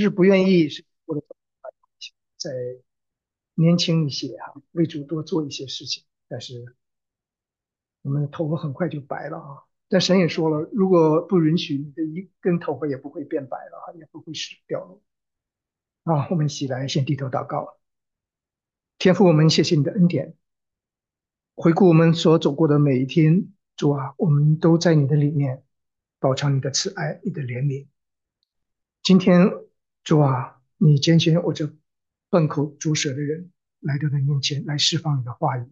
是不愿意是或者再年轻一些哈，为主多做一些事情。但是我们的头发很快就白了啊。但神也说了，如果不允许，你的一根头发也不会变白了哈，也不会是掉落。啊，我们一起来先低头祷告。天父，我们谢谢你的恩典。回顾我们所走过的每一天，主啊，我们都在你的里面，饱尝你的慈爱、你的怜悯。今天，主啊，你拣选我这笨口拙舌的人来到你面前，来释放你的话语。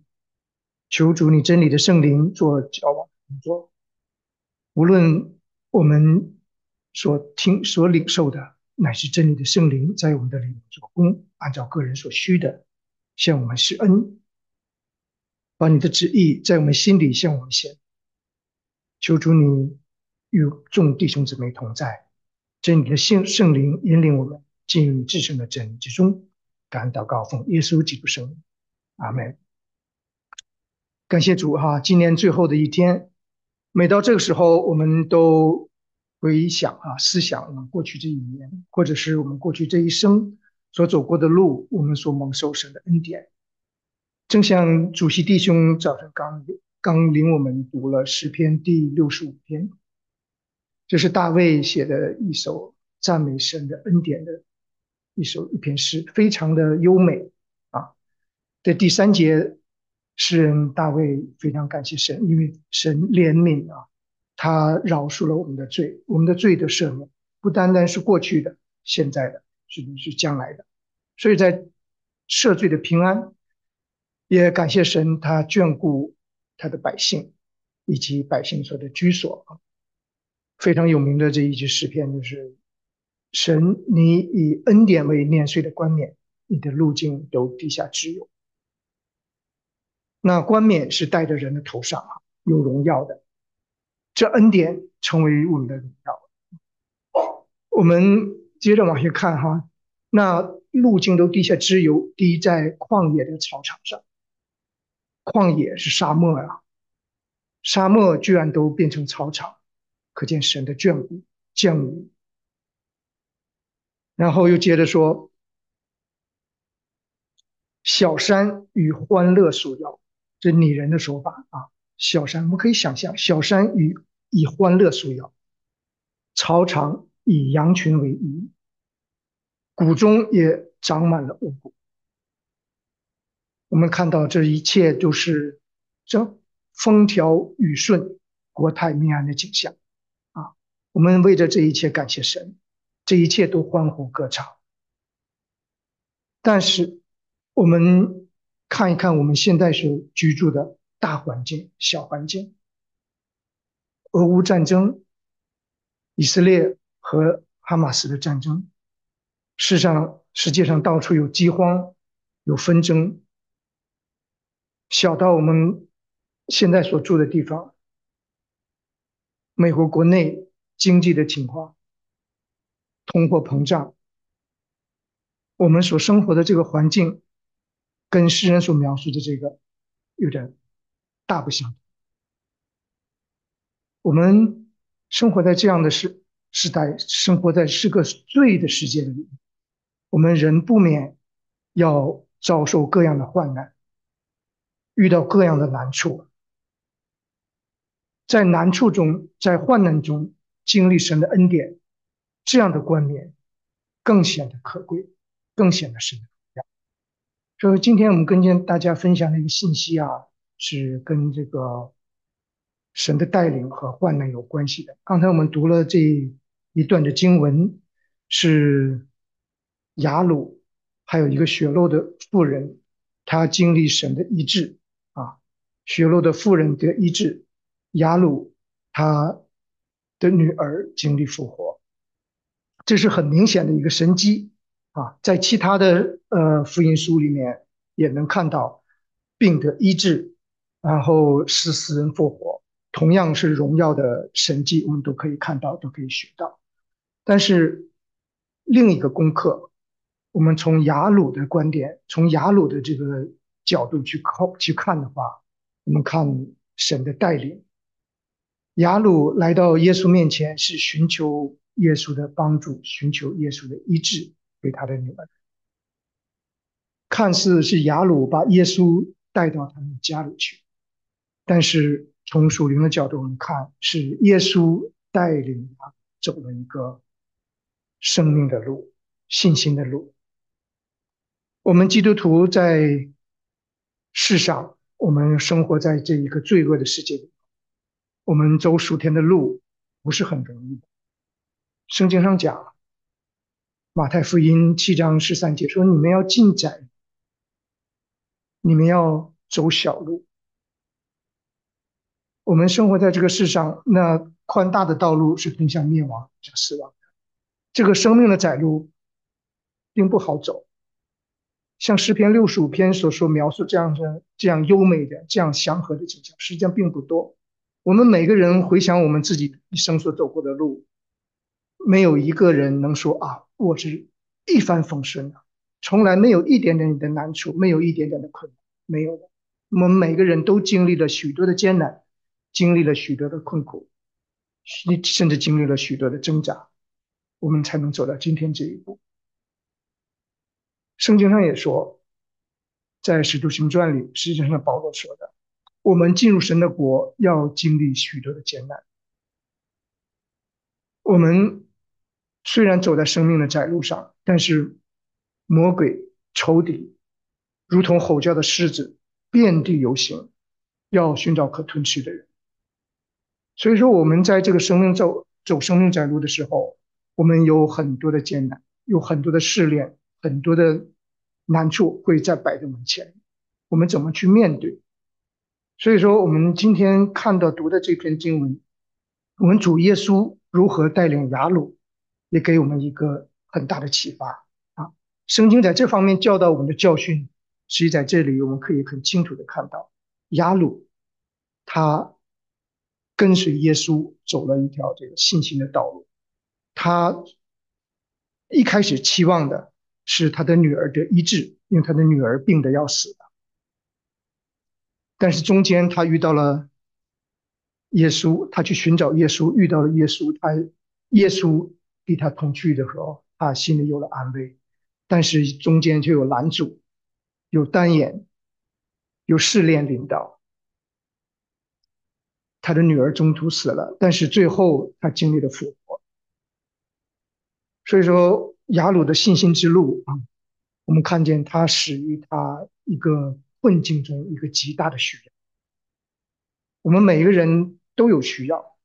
求主你真理的圣灵做交往工作。无论我们所听、所领受的，乃是真理的圣灵在我们的里面做工，按照个人所需的向我们施恩，把你的旨意在我们心里向我们显。求主你与众弟兄姊妹同在，真理的圣圣灵引领我们进入至圣的真理之中。感恩祷告，奉耶稣基督圣阿门。感谢主哈，今年最后的一天。每到这个时候，我们都回想啊，思想我们过去这一年，或者是我们过去这一生所走过的路，我们所蒙受神的恩典。正像主席弟兄早晨刚刚领我们读了诗篇第六十五篇，这是大卫写的一首赞美神的恩典的一首一篇诗，非常的优美啊。在第三节。诗人大卫非常感谢神，因为神怜悯啊，他饶恕了我们的罪，我们的罪的赦免不单单是过去的、现在的，甚至是将来的。所以在赦罪的平安，也感谢神，他眷顾他的百姓以及百姓所的居所啊。非常有名的这一句诗篇就是：神，你以恩典为念碎的冠冕，你的路径都地下之有。那冠冕是戴在人的头上啊，有荣耀的。这恩典成为我们的荣耀。我们接着往下看哈，那路径都滴下脂油，滴在旷野的草场上。旷野是沙漠啊，沙漠居然都变成草场，可见神的眷顾降雨。然后又接着说，小山与欢乐所邀。这拟人的说法啊，小山我们可以想象，小山与以欢乐束腰，草场以羊群为衣，谷中也长满了五谷。我们看到这一切都是这风调雨顺、国泰民安的景象！我们为着这一切感谢神，这一切都欢呼歌唱。但是我们。看一看我们现在所居住的大环境、小环境，俄乌战争、以色列和哈马斯的战争，世上世界上到处有饥荒、有纷争。小到我们现在所住的地方，美国国内经济的情况、通货膨胀，我们所生活的这个环境。跟诗人所描述的这个有点大不相同。我们生活在这样的时时代，生活在是个罪的世界里，我们人不免要遭受各样的患难，遇到各样的难处。在难处中，在患难中经历神的恩典，这样的观念更显得可贵，更显得深。所以今天我们跟大家分享的一个信息啊，是跟这个神的带领和患难有关系的。刚才我们读了这一段的经文，是雅鲁还有一个血漏的妇人，她经历神的医治啊，血漏的妇人得医治，雅鲁他的女儿经历复活，这是很明显的一个神迹。啊，在其他的呃福音书里面也能看到病的医治，然后使死人复活，同样是荣耀的神迹，我们都可以看到，都可以学到。但是另一个功课，我们从雅鲁的观点，从雅鲁的这个角度去靠去看的话，我们看神的带领。雅鲁来到耶稣面前是寻求耶稣的帮助，寻求耶稣的医治给他的女儿。看似是雅鲁把耶稣带到他们家里去，但是从属灵的角度我们看，是耶稣带领他走了一个生命的路、信心的路。我们基督徒在世上，我们生活在这一个罪恶的世界里，我们走属天的路不是很容易。圣经上讲，马太福音七章十三节说：“你们要进窄。”你们要走小路。我们生活在这个世上，那宽大的道路是通向灭亡、向死亡的。这个生命的窄路并不好走。像诗篇六十五篇所说描述这样的、这样优美的、这样祥和的景象，实际上并不多。我们每个人回想我们自己一生所走过的路，没有一个人能说啊，我是一帆风顺的。从来没有一点点的难处，没有一点点的困难，没有的。我们每个人都经历了许多的艰难，经历了许多的困苦，甚至经历了许多的挣扎，我们才能走到今天这一步。圣经上也说，在使徒行传里，实际上保罗说的，我们进入神的国要经历许多的艰难。我们虽然走在生命的窄路上，但是。魔鬼仇敌如同吼叫的狮子，遍地游行，要寻找可吞吃的人。所以说，我们在这个生命走走生命窄路的时候，我们有很多的艰难，有很多的试炼，很多的难处会在摆在门前。我们怎么去面对？所以说，我们今天看到读的这篇经文，我们主耶稣如何带领雅鲁，也给我们一个很大的启发啊。圣经在这方面教导我们的教训，实际在这里我们可以很清楚的看到，雅鲁他跟随耶稣走了一条这个信心的道路。他一开始期望的是他的女儿的医治，因为他的女儿病得要死了。但是中间他遇到了耶稣，他去寻找耶稣，遇到了耶稣，他耶稣给他同去的时候，他心里有了安慰。但是中间就有拦阻，有单眼，有试炼领导。他的女儿中途死了，但是最后他经历了复活。所以说雅鲁的信心之路啊，我们看见他始于他一个困境中一个极大的需要。我们每个人都有需要，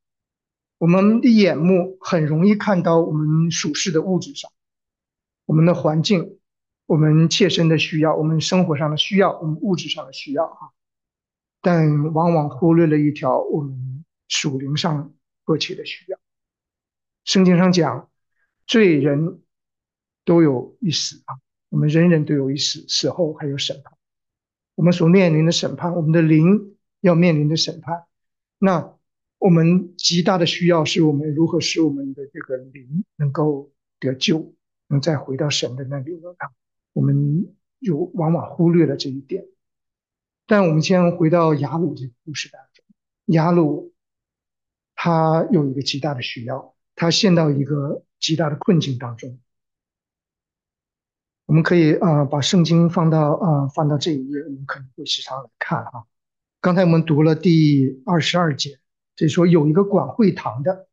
我们的眼目很容易看到我们属世的物质上。我们的环境，我们切身的需要，我们生活上的需要，我们物质上的需要啊，但往往忽略了一条我们属灵上迫切的需要。圣经上讲，罪人都有一死啊，我们人人都有一死，死后还有审判。我们所面临的审判，我们的灵要面临的审判。那我们极大的需要是我们如何使我们的这个灵能够得救。能再回到神的那里，我们就往往忽略了这一点。但我们先回到雅鲁这个故事当中，雅鲁他有一个极大的需要，他陷到一个极大的困境当中。我们可以啊把圣经放到啊放到这一页，我们可能会时常来看哈。刚才我们读了第二十二节，这说有一个管会堂的，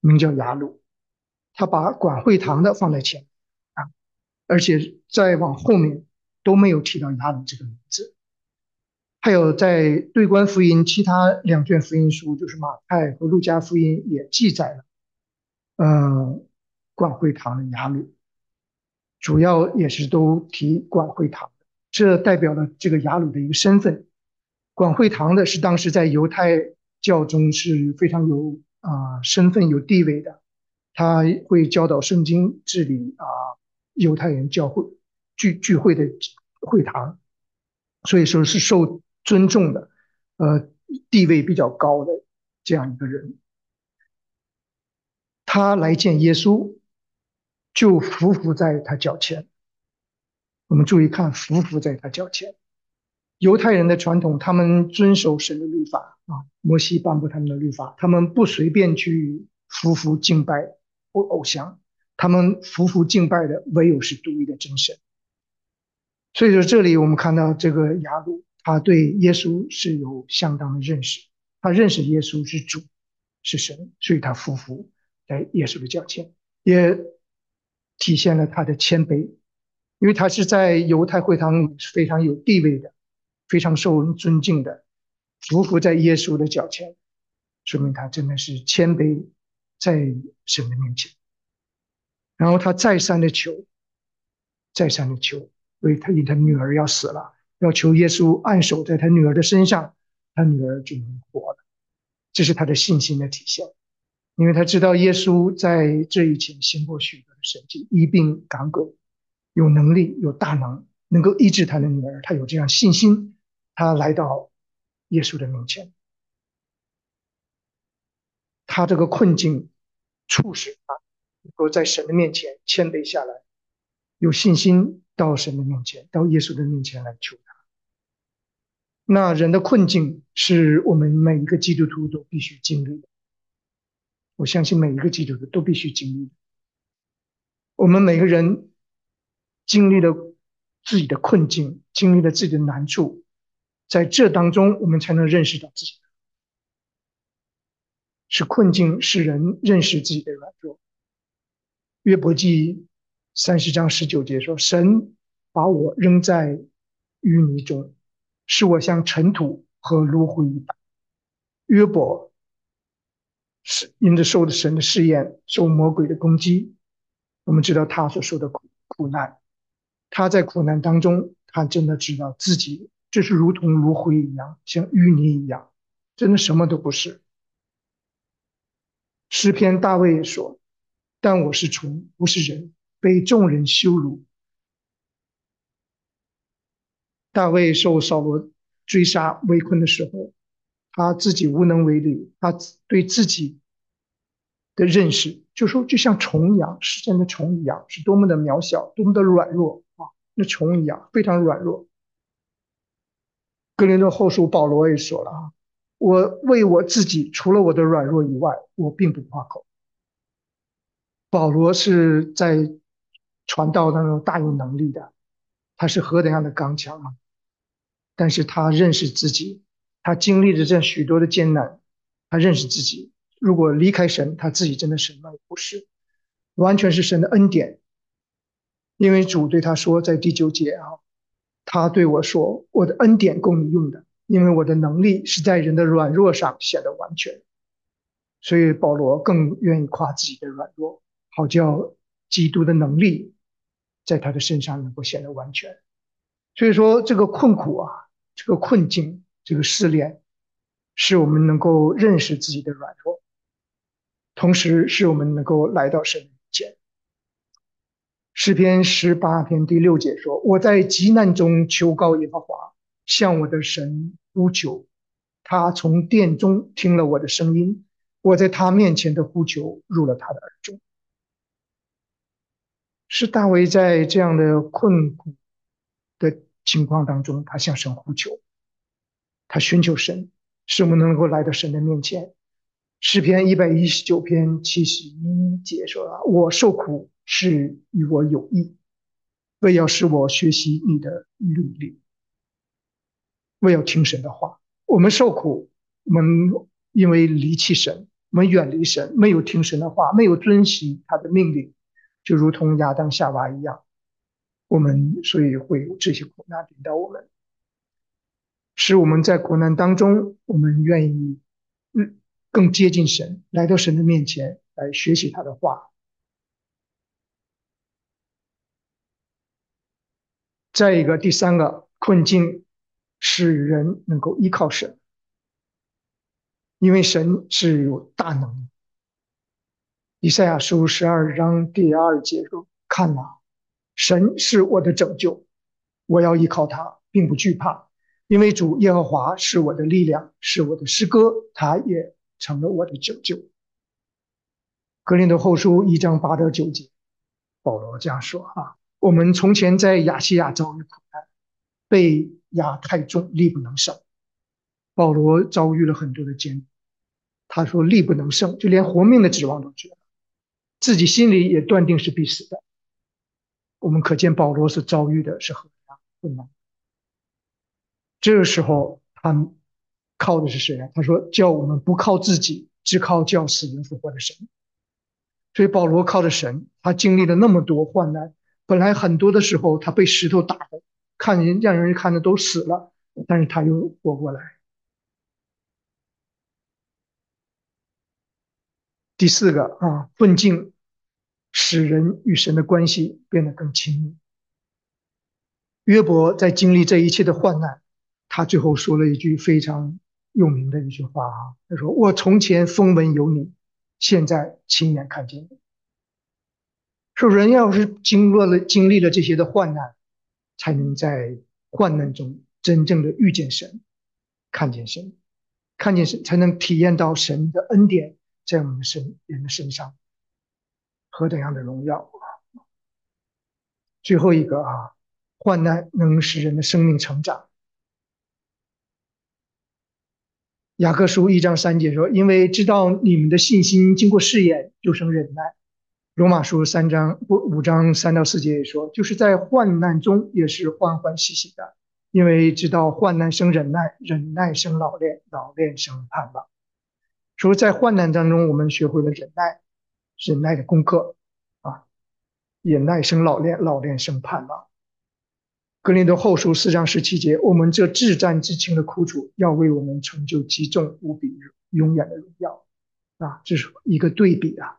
名叫雅鲁。他把管会堂的放在前啊，而且再往后面都没有提到雅鲁这个名字。还有在对观福音其他两卷福音书，就是马太和路加福音也记载了，嗯，管会堂的雅鲁，主要也是都提管会堂，这代表了这个雅鲁的一个身份。管会堂的是当时在犹太教中是非常有啊身份有地位的。他会教导圣经、治理啊犹太人教会聚聚会的会堂，所以说是受尊重的，呃，地位比较高的这样一个人。他来见耶稣，就匍匐在他脚前。我们注意看，匍匐在他脚前。犹太人的传统，他们遵守神的律法啊，摩西颁布他们的律法，他们不随便去匍匐敬拜。偶偶像，他们匍匐敬拜的唯有是独一的真神。所以说，这里我们看到这个雅鲁，他对耶稣是有相当的认识，他认识耶稣是主，是神，所以他匍匐在耶稣的脚前，也体现了他的谦卑，因为他是在犹太会堂里非常有地位的，非常受人尊敬的，匍匐在耶稣的脚前，说明他真的是谦卑在神的面前，然后他再三的求，再三的求。为他因他女儿要死了，要求耶稣按手在他女儿的身上，他女儿就能活了。这是他的信心的体现，因为他知道耶稣在这一前行过许多的神迹，医病赶鬼，有能力有大能，能够医治他的女儿。他有这样信心，他来到耶稣的面前，他这个困境促使他能够在神的面前谦卑下来，有信心。到神的面前，到耶稣的面前来求他。那人的困境是我们每一个基督徒都必须经历的。我相信每一个基督徒都必须经历。我们每个人经历了自己的困境，经历了自己的难处，在这当中，我们才能认识到自己。是困境使人认识自己的软弱。约伯记。三十章十九节说：“神把我扔在淤泥中，使我像尘土和炉灰一般。”约伯是因着受的神的试验，受魔鬼的攻击。我们知道他所受的苦苦难，他在苦难当中，他真的知道自己这是如同炉灰一样，像淤泥一样，真的什么都不是。诗篇大卫说：“但我是虫，不是人。”被众人羞辱，大卫受扫罗追杀围困的时候，他自己无能为力，他对自己的认识就说，就像虫一样，世间的虫一样，是多么的渺小，多么的软弱啊！那虫一样，非常软弱。格林的后书保罗也说了啊，我为我自己，除了我的软弱以外，我并不夸口。保罗是在。传道当中大有能力的，他是何等样的刚强啊！但是他认识自己，他经历了这许多的艰难，他认识自己。如果离开神，他自己真的什么也不是，完全是神的恩典。因为主对他说，在第九节啊，他对我说：“我的恩典够你用的，因为我的能力是在人的软弱上显得完全。”所以保罗更愿意夸自己的软弱，好叫。基督的能力在他的身上能够显得完全，所以说这个困苦啊，这个困境，这个试炼，使我们能够认识自己的软弱，同时使我们能够来到神面前。诗篇十八篇第六节说：“我在极难中求告耶和华，向我的神呼求，他从殿中听了我的声音，我在他面前的呼求入了他的耳中。”是大卫在这样的困苦的情况当中，他向神呼求，他寻求神，使我们能够来到神的面前。诗篇一百一十九篇七十一节说：“啊，我受苦是与我有益，为要使我学习你的律例，为要听神的话。我们受苦，我们因为离弃神，我们远离神，没有听神的话，没有遵循他的命令。”就如同亚当夏娃一样，我们所以会有这些苦难领到我们，使我们在苦难当中，我们愿意嗯更接近神，来到神的面前来学习他的话。再一个，第三个困境，使人能够依靠神，因为神是有大能。以赛亚书十二章第二节说：“看呐，神是我的拯救，我要依靠他，并不惧怕，因为主耶和华是我的力量，是我的诗歌，他也成了我的拯救。”格林的后书一章八到九节，保罗这样说：“啊，我们从前在亚细亚遭遇苦难，被压太重，力不能胜。保罗遭遇了很多的艰苦，他说力不能胜，就连活命的指望都绝了。”自己心里也断定是必死的。我们可见保罗所遭遇的是何样困难。这个时候，他靠的是谁啊？他说：“叫我们不靠自己，只靠叫死人复活的神。”所以保罗靠着神，他经历了那么多患难。本来很多的时候，他被石头打的，看人让人看的都死了，但是他又活过来。第四个啊，困境使人与神的关系变得更亲密。约伯在经历这一切的患难。他最后说了一句非常有名的一句话啊，他说：“我从前风闻有你，现在亲眼看见你。”说人要是经过了经历了这些的患难，才能在患难中真正的遇见神，看见神，看见神，才能体验到神的恩典在我们身人的身上何等样的荣耀啊！最后一个啊，患难能使人的生命成长。雅各书一章三节说：“因为知道你们的信心经过试验，就生忍耐。”罗马书三章五五章三到四节也说：“就是在患难中也是欢欢喜喜的，因为知道患难生忍耐，忍耐生老练，老练生盼望。”说在患难当中，我们学会了忍耐，忍耐的功课啊，忍耐生老练，老练生盼望。格林多后书四章十七节，我们这至战至情的苦楚，要为我们成就极重无比、永远的荣耀啊！这是一个对比啊。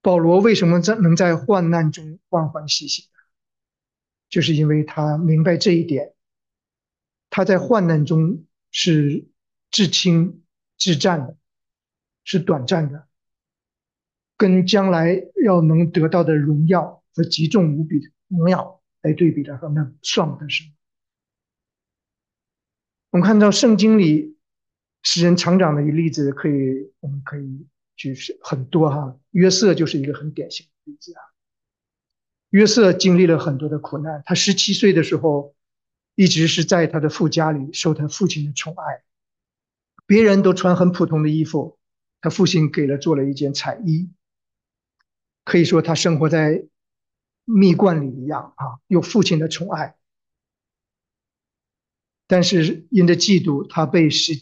保罗为什么在能在患难中欢欢喜喜的？就是因为他明白这一点，他在患难中是至轻至战的，是短暂的，跟将来要能得到的荣耀和极重无比的荣耀。来对比的话那算不得什么。我们看到圣经里使人成长的一个例子，可以我们可以举很多哈。约瑟就是一个很典型的例子啊。约瑟经历了很多的苦难，他十七岁的时候一直是在他的父家里受他父亲的宠爱，别人都穿很普通的衣服，他父亲给了做了一件彩衣，可以说他生活在。蜜罐里一样啊，有父亲的宠爱，但是因着嫉妒，他被是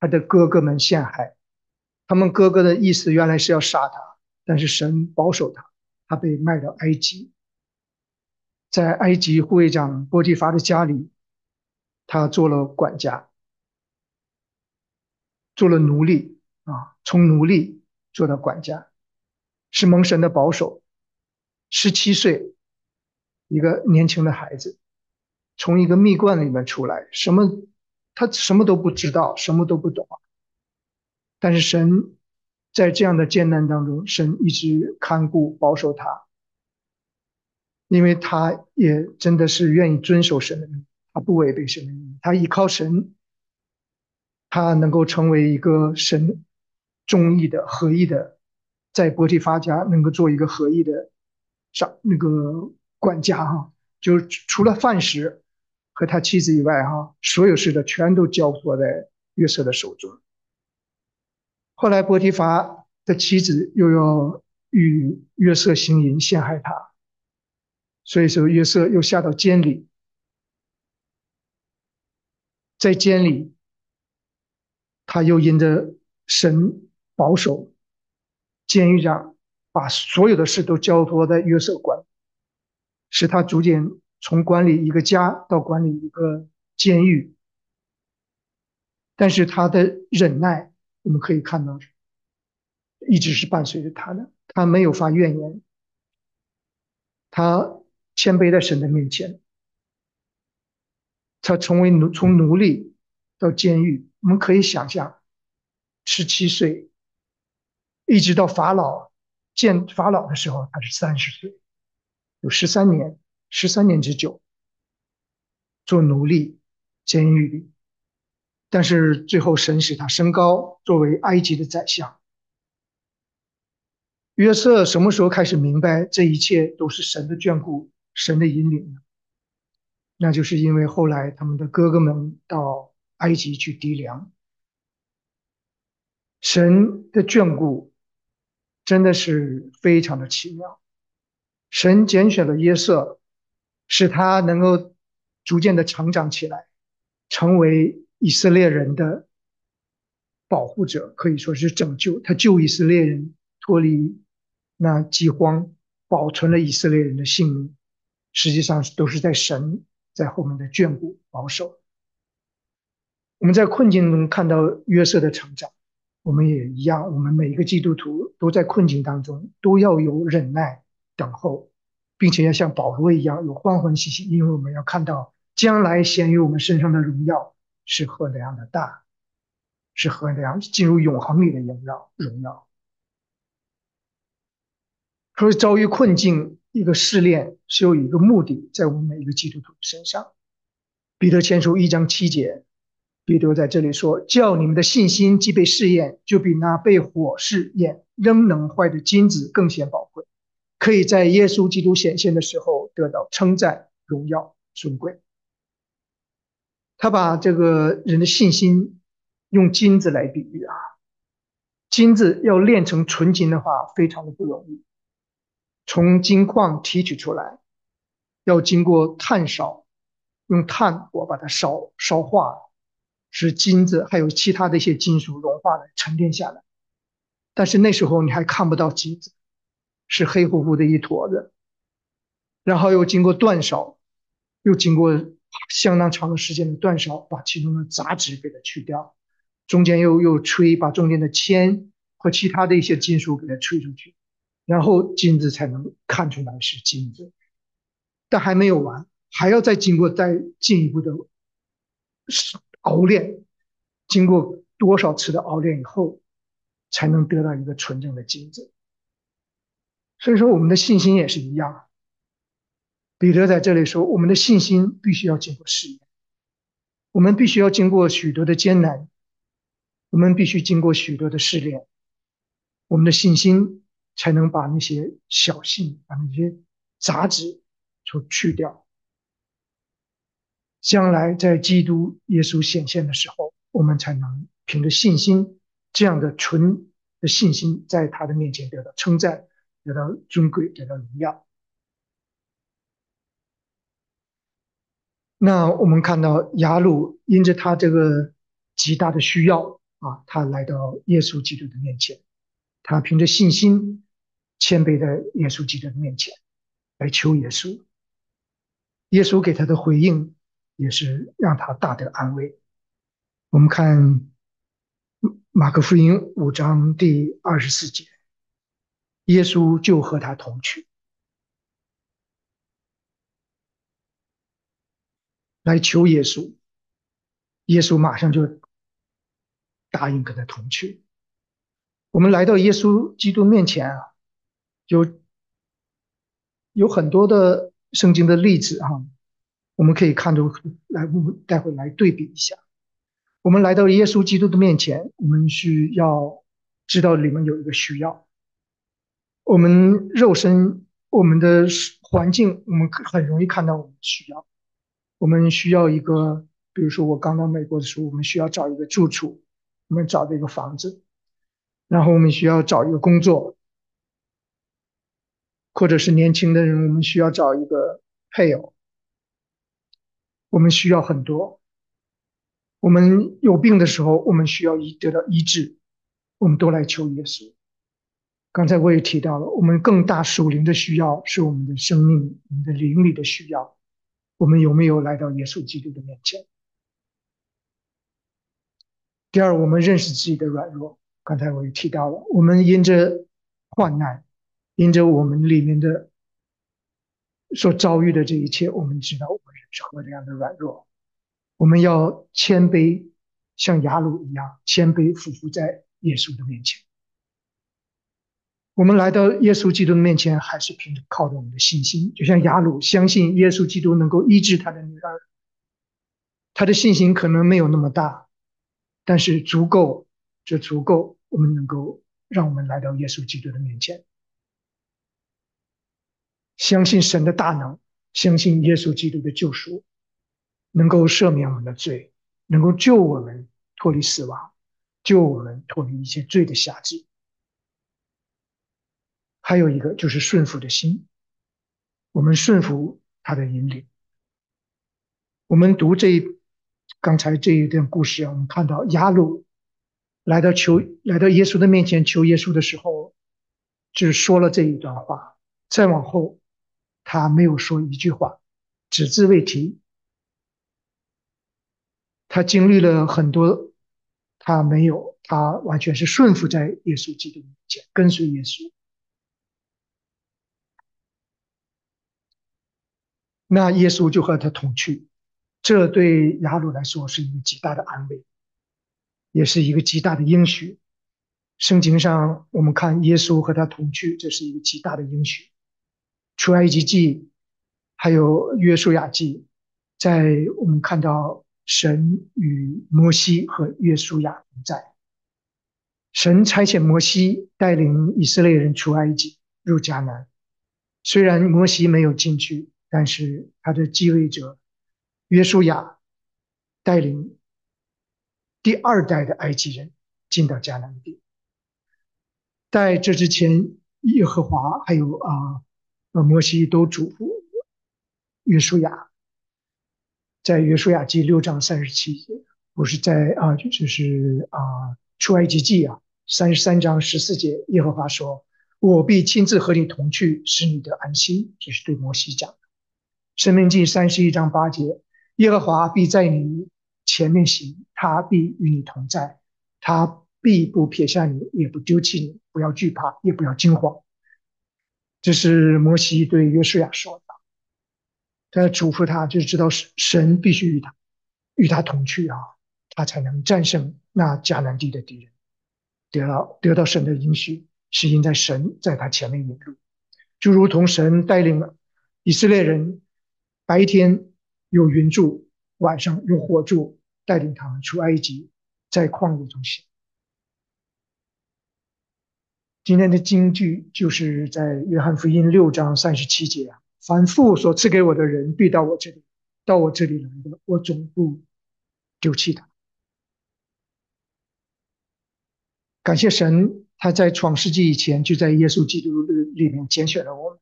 他的哥哥们陷害。他们哥哥的意思原来是要杀他，但是神保守他，他被卖到埃及，在埃及护卫长波提乏的家里，他做了管家，做了奴隶啊，从奴隶做到管家，是蒙神的保守。十七岁，一个年轻的孩子，从一个蜜罐里面出来，什么他什么都不知道，什么都不懂。但是神在这样的艰难当中，神一直看顾保守他，因为他也真的是愿意遵守神的命，他不违背神的命，他依靠神，他能够成为一个神中意的合意的，在伯提发家能够做一个合意的。上那个管家哈，就是除了饭食和他妻子以外哈，所有事的全都交托在约瑟的手中。后来波提乏的妻子又要与约瑟行淫陷害他，所以说约瑟又下到监里，在监里，他又因着神保守监狱长。把所有的事都交托在约瑟管，使他逐渐从管理一个家到管理一个监狱。但是他的忍耐，我们可以看到，一直是伴随着他的。他没有发怨言，他谦卑在神的面前，他成为奴从奴隶到监狱。我们可以想象，十七岁一直到法老。见法老的时候，他是三十岁，有十三年，十三年之久做奴隶，监狱里。但是最后神使他升高，作为埃及的宰相。约瑟什么时候开始明白这一切都是神的眷顾，神的引领呢？那就是因为后来他们的哥哥们到埃及去籴粮，神的眷顾。真的是非常的奇妙。神拣选了约瑟，使他能够逐渐的成长起来，成为以色列人的保护者，可以说是拯救他救以色列人脱离那饥荒，保存了以色列人的性命。实际上都是在神在后面的眷顾保守。我们在困境中看到约瑟的成长，我们也一样。我们每一个基督徒都在困境当中，都要有忍耐等候，并且要像保罗一样有欢欢喜喜，因为我们要看到将来显于我们身上的荣耀是何等样的大，是何等样进入永恒里的荣耀荣耀。所以遭遇困境，一个试炼是有一个目的，在我们每一个基督徒身上。彼得前书一章七节。彼得在这里说：“叫你们的信心既被试验，就比那被火试验仍能坏的金子更显宝贵，可以在耶稣基督显现的时候得到称赞、荣耀、尊贵。”他把这个人的信心用金子来比喻啊，金子要炼成纯金的话，非常的不容易，从金矿提取出来，要经过炭烧，用炭火把它烧烧化。使金子还有其他的一些金属融化了、沉淀下来，但是那时候你还看不到金子，是黑乎乎的一坨子。然后又经过煅烧，又经过相当长的时间的煅烧，把其中的杂质给它去掉，中间又又吹，把中间的铅和其他的一些金属给它吹出去，然后金子才能看出来是金子。但还没有完，还要再经过再进一步的是。熬炼，经过多少次的熬炼以后，才能得到一个纯正的金子。所以说，我们的信心也是一样。彼得在这里说，我们的信心必须要经过试验，我们必须要经过许多的艰难，我们必须经过许多的试炼，我们的信心才能把那些小信、把那些杂质所去掉。将来在基督耶稣显现的时候，我们才能凭着信心，这样的纯的信心，在他的面前得到称赞，得到尊贵，得到荣耀。那我们看到雅鲁因着他这个极大的需要啊，他来到耶稣基督的面前，他凭着信心，谦卑在耶稣基督的面前来求耶稣。耶稣给他的回应。也是让他大得安慰。我们看马可福音五章第二十四节，耶稣就和他同去，来求耶稣，耶稣马上就答应跟他同去。我们来到耶稣基督面前啊，有有很多的圣经的例子哈。我们可以看出来，我们待会来对比一下。我们来到耶稣基督的面前，我们需要知道里面有一个需要。我们肉身、我们的环境，我们很容易看到我们需要。我们需要一个，比如说我刚到美国的时候，我们需要找一个住处，我们找的一个房子，然后我们需要找一个工作，或者是年轻的人，我们需要找一个配偶。我们需要很多。我们有病的时候，我们需要医得到医治，我们都来求耶稣。刚才我也提到了，我们更大属灵的需要是我们的生命、我们的灵里的需要。我们有没有来到耶稣基督的面前？第二，我们认识自己的软弱。刚才我也提到了，我们因着患难，因着我们里面的所遭遇的这一切，我们知道我们。和这样的软弱，我们要谦卑，像雅鲁一样谦卑，俯伏在耶稣的面前。我们来到耶稣基督的面前，还是凭着靠着我们的信心，就像雅鲁相信耶稣基督能够医治他的女儿。他的信心可能没有那么大，但是足够，这足够，我们能够让我们来到耶稣基督的面前，相信神的大能。相信耶稣基督的救赎，能够赦免我们的罪，能够救我们脱离死亡，救我们脱离一切罪的辖制。还有一个就是顺服的心，我们顺服他的引领。我们读这一刚才这一段故事啊，我们看到亚鲁来到求来到耶稣的面前求耶稣的时候，只说了这一段话，再往后他没有说一句话，只字未提。他经历了很多，他没有，他完全是顺服在耶稣基督面前，跟随耶稣。那耶稣就和他同去，这对雅鲁来说是一个极大的安慰，也是一个极大的应许。圣经上我们看耶稣和他同去，这是一个极大的应许。出埃及记还有约书亚记，在我们看到。神与摩西和约书亚同在。神差遣摩西带领以色列人出埃及入迦南。虽然摩西没有进去，但是他的继位者约书亚带领第二代的埃及人进到迦南地。在这之前，耶和华还有啊，呃，摩西都嘱咐约书亚。在约书亚记六章三十七节，不是在啊，就是啊出埃及记啊三十三章十四节，耶和华说：“我必亲自和你同去，使你的安心。”这是对摩西讲的。生命记三十一章八节，耶和华必在你前面行，他必与你同在，他必不撇下你，也不丢弃你，不要惧怕，也不要惊慌。这是摩西对约书亚说的。他嘱咐他，就知道神神必须与他与他同去啊，他才能战胜那迦南地的敌人，得到得到神的应许，是因在神在他前面引路，就如同神带领了以色列人，白天有云柱，晚上有火柱，带领他们出埃及，在旷野中行。今天的经句就是在约翰福音六章三十七节啊。凡父所赐给我的人，必到我这里，到我这里来的，我总不丢弃他。感谢神，他在创世纪以前就在耶稣基督里面拣选了我们。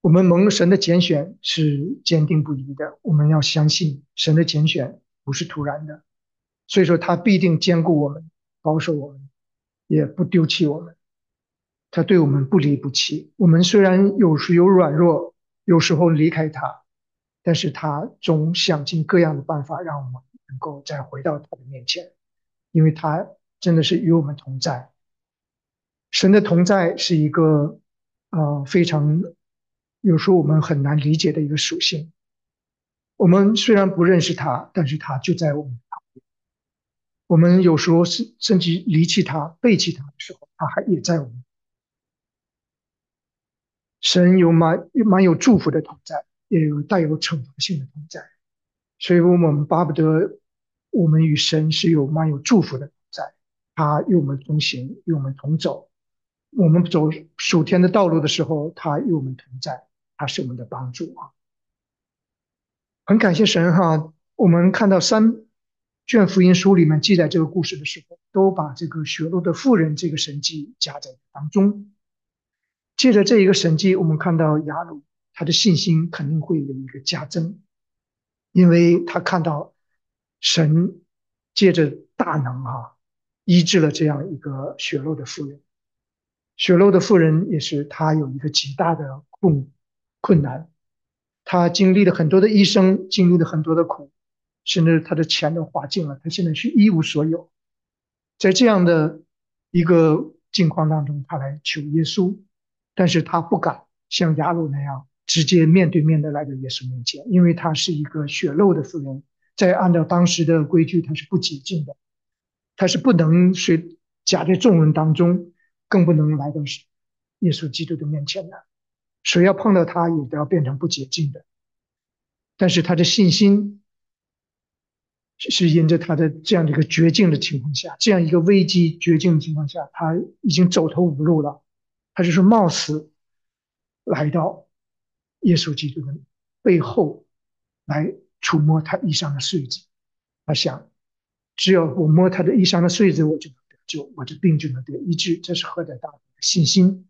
我们蒙神的拣选是坚定不移的，我们要相信神的拣选不是突然的，所以说他必定兼顾我们，保守我们，也不丢弃我们。他对我们不离不弃。我们虽然有时有软弱。有时候离开他，但是他总想尽各样的办法，让我们能够再回到他的面前，因为他真的是与我们同在。神的同在是一个呃非常有时候我们很难理解的一个属性。我们虽然不认识他，但是他就在我们旁边。我们有时候甚甚至离弃他、背弃他的时候，他还也在我们。神有蛮蛮有祝福的同在，也有带有惩罚性的同在，所以我们巴不得我们与神是有蛮有祝福的同在，他与我们同行，与我们同走。我们走属天的道路的时候，他与我们同在，他是我们的帮助啊！很感谢神哈！我们看到三卷福音书里面记载这个故事的时候，都把这个血路的妇人这个神迹加在当中。借着这一个神迹，我们看到雅鲁他的信心肯定会有一个加增，因为他看到神借着大能啊医治了这样一个血肉的妇人。血肉的妇人也是他有一个极大的困困难，他经历了很多的医生，经历了很多的苦，甚至他的钱都花尽了，他现在是一无所有。在这样的一个境况当中，他来求耶稣。但是他不敢像雅鲁那样直接面对面的来到耶稣面前，因为他是一个血肉的妇人，在按照当时的规矩，他是不洁净的，他是不能随夹在众人当中，更不能来到耶稣基督的面前的。谁要碰到他，也都要变成不洁净的。但是他的信心是因着他的这样的一个绝境的情况下，这样一个危机绝境的情况下，他已经走投无路了。他就是冒死来到耶稣基督的背后，来触摸他衣裳的穗子。他想，只要我摸他的衣裳的穗子，我就能得救，我的病就能得医治。这是何等大的信心！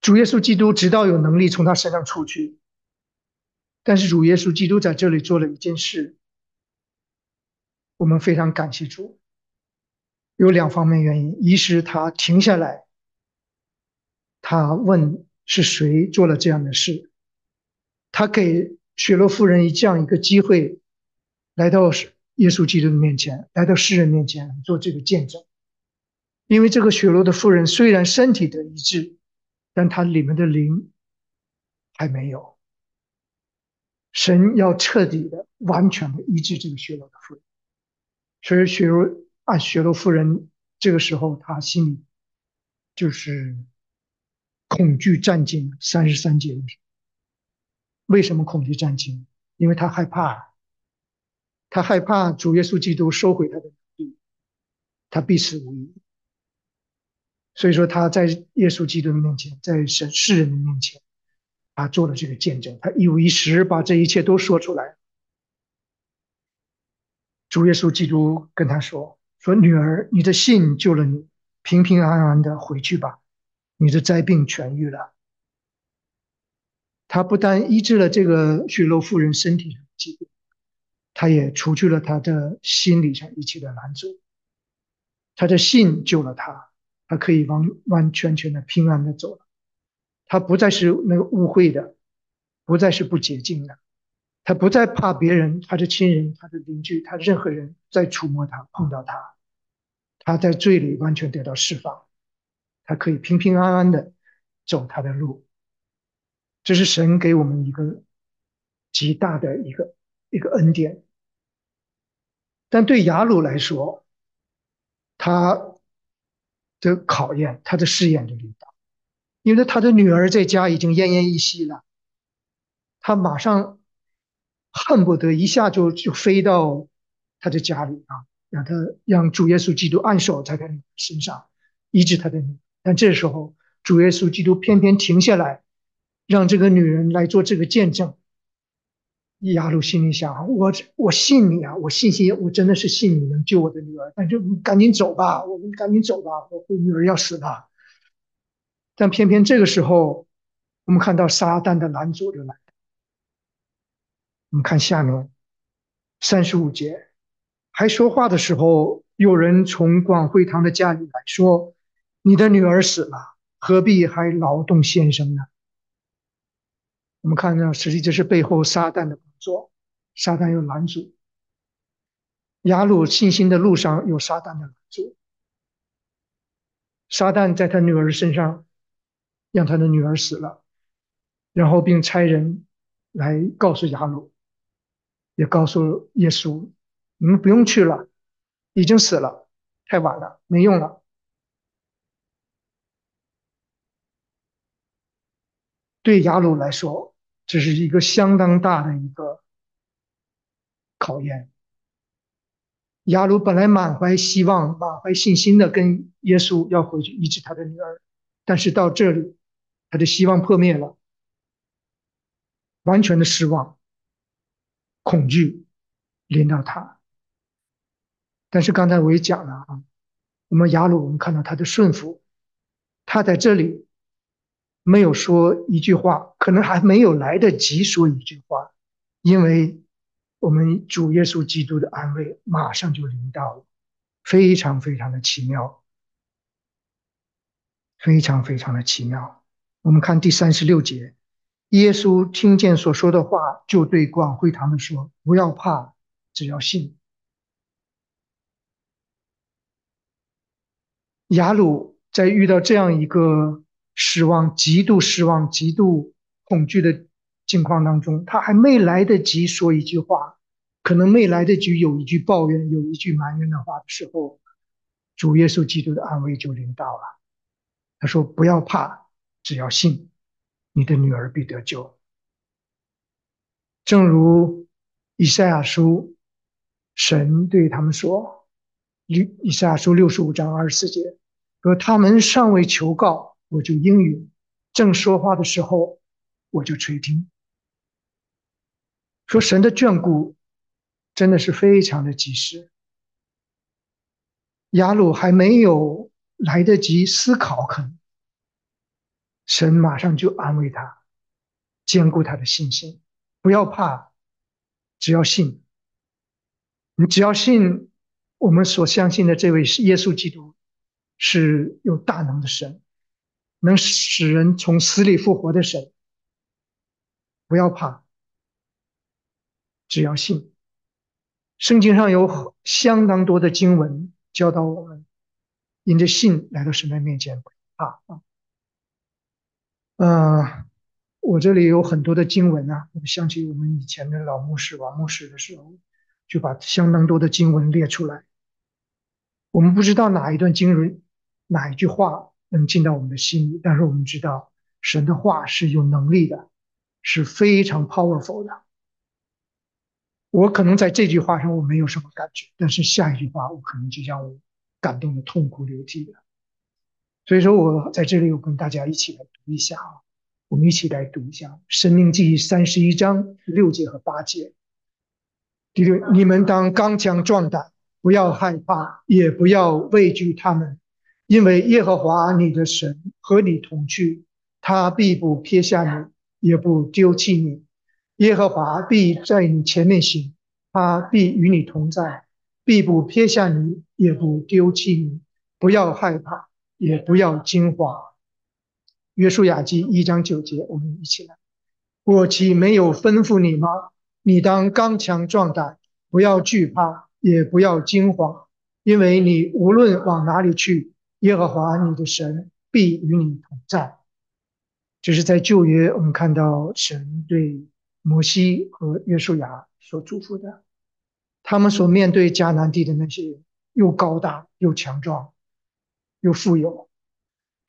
主耶稣基督直到有能力从他身上出去，但是主耶稣基督在这里做了一件事，我们非常感谢主。有两方面原因：一是他停下来，他问是谁做了这样的事，他给雪罗夫人一这样一个机会，来到耶稣基督的面前，来到世人面前做这个见证。因为这个雪罗的妇人虽然身体得医治，但她里面的灵还没有。神要彻底的、完全的医治这个雪罗的妇人，所以雪罗啊，雪罗夫人这个时候她心里就是恐惧战惊。三十三节为什么恐惧战惊？因为她害怕，她害怕主耶稣基督收回他的能力，他必死无疑。所以说，他在耶稣基督的面前，在神世人的面前，他做了这个见证，他一五一十把这一切都说出来。主耶稣基督跟他说：“说女儿，你的信救了你，平平安安的回去吧，你的灾病痊愈了。”他不但医治了这个血肉妇人身体上的疾病，他也除去了他的心理上一切的拦阻。他的信救了他。他可以完完全全的平安的走了，他不再是那个污秽的，不再是不洁净的，他不再怕别人，他的亲人、他的邻居、他任何人再触摸他、碰到他，他在罪里完全得到释放，他可以平平安安的走他的路。这是神给我们一个极大的一个一个恩典，但对雅鲁来说，他。的考验，他的试验就临到，因为他的女儿在家已经奄奄一息了，他马上恨不得一下就就飞到他的家里啊，让他让主耶稣基督按手在他身上医治他的女。但这时候主耶稣基督偏偏停下来，让这个女人来做这个见证。亚鲁心里想：我我信你啊，我信心，我真的是信你能救我的女儿。但就赶紧走吧，我们赶紧走吧，我女儿要死了。但偏偏这个时候，我们看到撒旦的拦阻就来。我们看下面三十五节，还说话的时候，有人从广惠堂的家里来说：“你的女儿死了，何必还劳动先生呢？”我们看到，实际这是背后撒旦的。工作撒旦有拦阻，雅鲁信心的路上有撒旦的拦阻。撒旦在他女儿身上，让他的女儿死了，然后并差人来告诉雅鲁，也告诉耶稣：“你们不用去了，已经死了，太晚了，没用了。”对雅鲁来说。这是一个相当大的一个考验。雅鲁本来满怀希望、满怀信心的跟耶稣要回去医治他的女儿，但是到这里，他的希望破灭了，完全的失望、恐惧临到他。但是刚才我也讲了啊，我们雅鲁，我们看到他的顺服，他在这里。没有说一句话，可能还没有来得及说一句话，因为我们主耶稣基督的安慰马上就临到了，非常非常的奇妙，非常非常的奇妙。我们看第三十六节，耶稣听见所说的话，就对广会堂们说：“不要怕，只要信。”雅鲁在遇到这样一个。失望，极度失望，极度恐惧的境况当中，他还没来得及说一句话，可能没来得及有一句抱怨、有一句埋怨的话的时候，主耶稣基督的安慰就临到了。他说：“不要怕，只要信，你的女儿必得救。”正如以赛亚书，神对他们说：“以以赛亚书六十五章二十四节说，他们尚未求告。”我就应允，正说话的时候，我就垂听。说神的眷顾真的是非常的及时。雅鲁还没有来得及思考，可能神马上就安慰他，坚固他的信心，不要怕，只要信。你只要信我们所相信的这位是耶稣基督，是有大能的神，能使人从死里复活的神。不要怕，只要信。圣经上有相当多的经文教导我们，因着信来到神的面前，不怕啊。嗯，我这里有很多的经文啊，我想起我们以前的老牧师王牧师的时候，就把相当多的经文列出来。我们不知道哪一段经文、哪一句话能进到我们的心里，但是我们知道神的话是有能力的，是非常 powerful 的。我可能在这句话上我没有什么感觉，但是下一句话我可能就让我感动的痛哭流涕的。所以说我在这里，我跟大家一起来一下啊，我们一起来读一下《生命记》三十一章六节和八节。第六，你们当刚强壮胆，不要害怕，也不要畏惧他们，因为耶和华你的神和你同去，他必不撇下你，也不丢弃你。耶和华必在你前面行，他必与你同在，必不撇下你，也不丢弃你。不要害怕。也不要惊慌。约书亚记一章九节，我们一起来。我岂没有吩咐你吗？你当刚强壮胆，不要惧怕，也不要惊慌，因为你无论往哪里去，耶和华你的神必与你同在。这是在旧约，我们看到神对摩西和约书亚所祝福的。他们所面对迦南地的那些人又高大又强壮。又富有，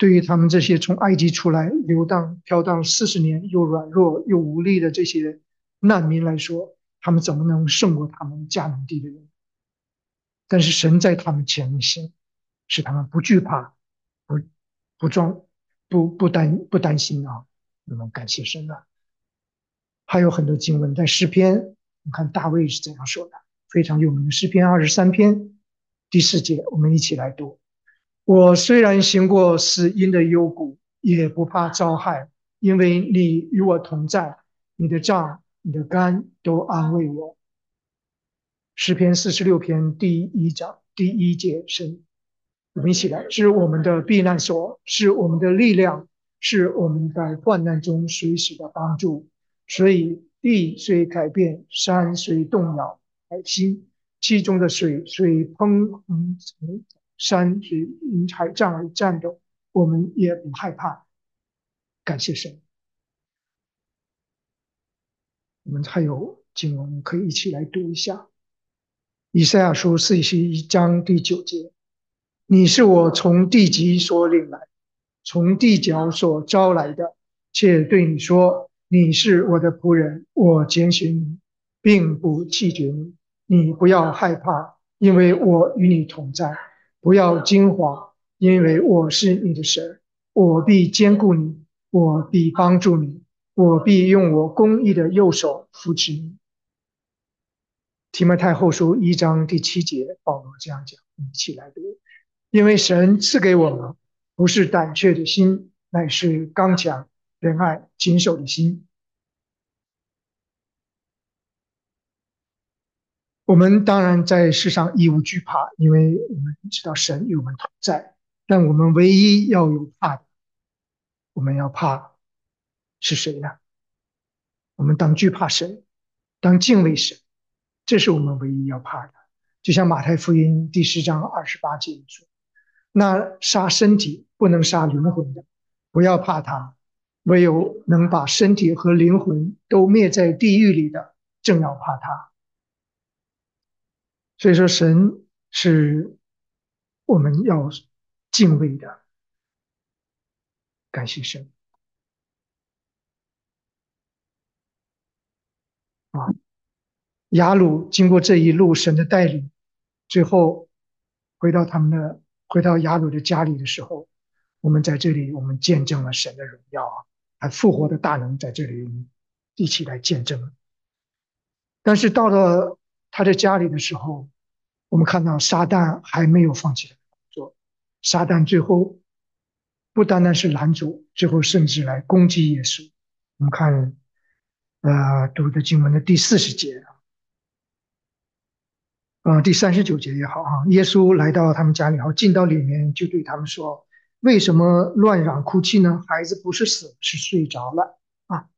对于他们这些从埃及出来流荡飘荡四十年又软弱又无力的这些难民来说，他们怎么能胜过他们迦南地的人？但是神在他们前面行，使他们不惧怕，不不装，不不担不担心啊！我们感谢神啊！还有很多经文在诗篇，你看大卫是怎样说的？非常有名的诗篇二十三篇第四节，我们一起来读。我虽然行过死荫的幽谷，也不怕遭害，因为你与我同在，你的杖、你的肝都安慰我。诗篇四十六篇第一章第一节神，我们一起来，是我们的避难所，是我们的力量，是我们在患难中随时的帮助。所以地虽改变，山虽动摇，海心其中的水虽砰砰沉。山水因海战而战斗，我们也不害怕。感谢神。我们还有经文可以一起来读一下。以赛亚书四十一章第九节：“你是我从地极所领来，从地角所招来的，且对你说：你是我的仆人，我拣选你，并不弃绝你。你不要害怕，因为我与你同在。”不要惊慌，因为我是你的神，我必兼顾你，我必帮助你，我必用我公义的右手扶持你。提摩太后书一章第七节，保罗这样讲：一起来读，因为神赐给我们不是胆怯的心，乃是刚强、仁爱、谨守的心。我们当然在世上亦无惧怕，因为我们知道神与我们同在。但我们唯一要有怕的，我们要怕是谁呢？我们当惧怕神，当敬畏神，这是我们唯一要怕的。就像马太福音第十章二十八节说：“那杀身体不能杀灵魂的，不要怕他；唯有能把身体和灵魂都灭在地狱里的，正要怕他。”所以说，神是我们要敬畏的。感谢神啊！雅鲁经过这一路神的带领，最后回到他们的回到雅鲁的家里的时候，我们在这里，我们见证了神的荣耀啊！还复活的大能在这里一起来见证。但是到了他在家里的时候，我们看到撒旦还没有放弃的工作，撒旦最后不单单是拦阻，最后甚至来攻击耶稣。我们看，呃，读的经文的第四十节啊，第三十九节也好啊。耶稣来到他们家里，后进到里面，就对他们说：“为什么乱嚷哭泣呢？孩子不是死，是睡着了啊。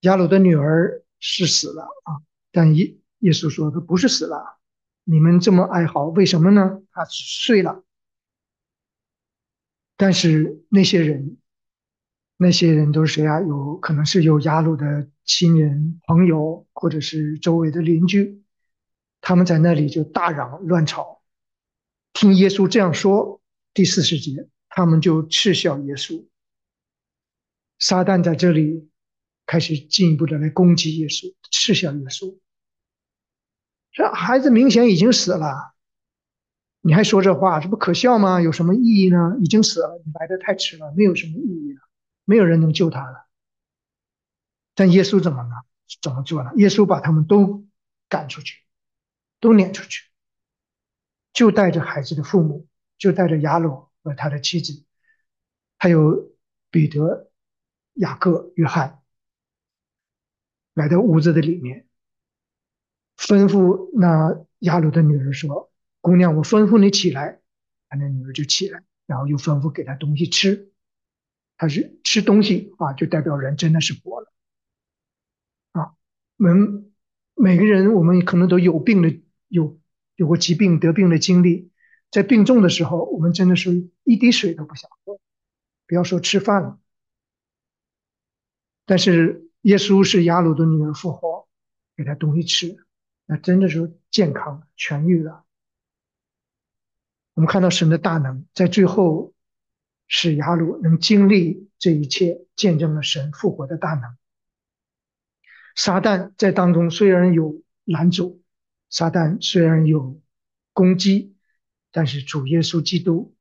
亚鲁的女儿是死了啊，但一耶稣说他不是死了。你们这么哀嚎，为什么呢？他是睡了。”但是那些人，那些人都是谁啊？有可能是有雅鲁的亲人、朋友，或者是周围的邻居，他们在那里就大嚷乱吵。听耶稣这样说，第四十节，他们就嗤笑耶稣。撒旦在这里开始进一步的来攻击耶稣，嗤笑耶稣。这孩子明显已经死了。你还说这话，这不可笑吗？有什么意义呢？已经死了，你来的太迟了，没有什么意义了，没有人能救他了。但耶稣怎么呢？怎么做呢？耶稣把他们都赶出去，都撵出去，就带着孩子的父母，就带着雅鲁和他的妻子，还有彼得、雅各、约翰，来到屋子的里面，吩咐那雅鲁的女儿说。姑娘，我吩咐你起来，他那女儿就起来，然后又吩咐给她东西吃。他是吃东西啊，就代表人真的是活了啊。我们每个人，我们可能都有病的，有有过疾病得病的经历，在病重的时候，我们真的是一滴水都不想喝，不要说吃饭了。但是耶稣是雅鲁的女儿复活，给她东西吃，那真的是健康痊愈了。我们看到神的大能，在最后使雅鲁能经历这一切，见证了神复活的大能。撒旦在当中虽然有拦阻，撒旦虽然有攻击，但是主耶稣基督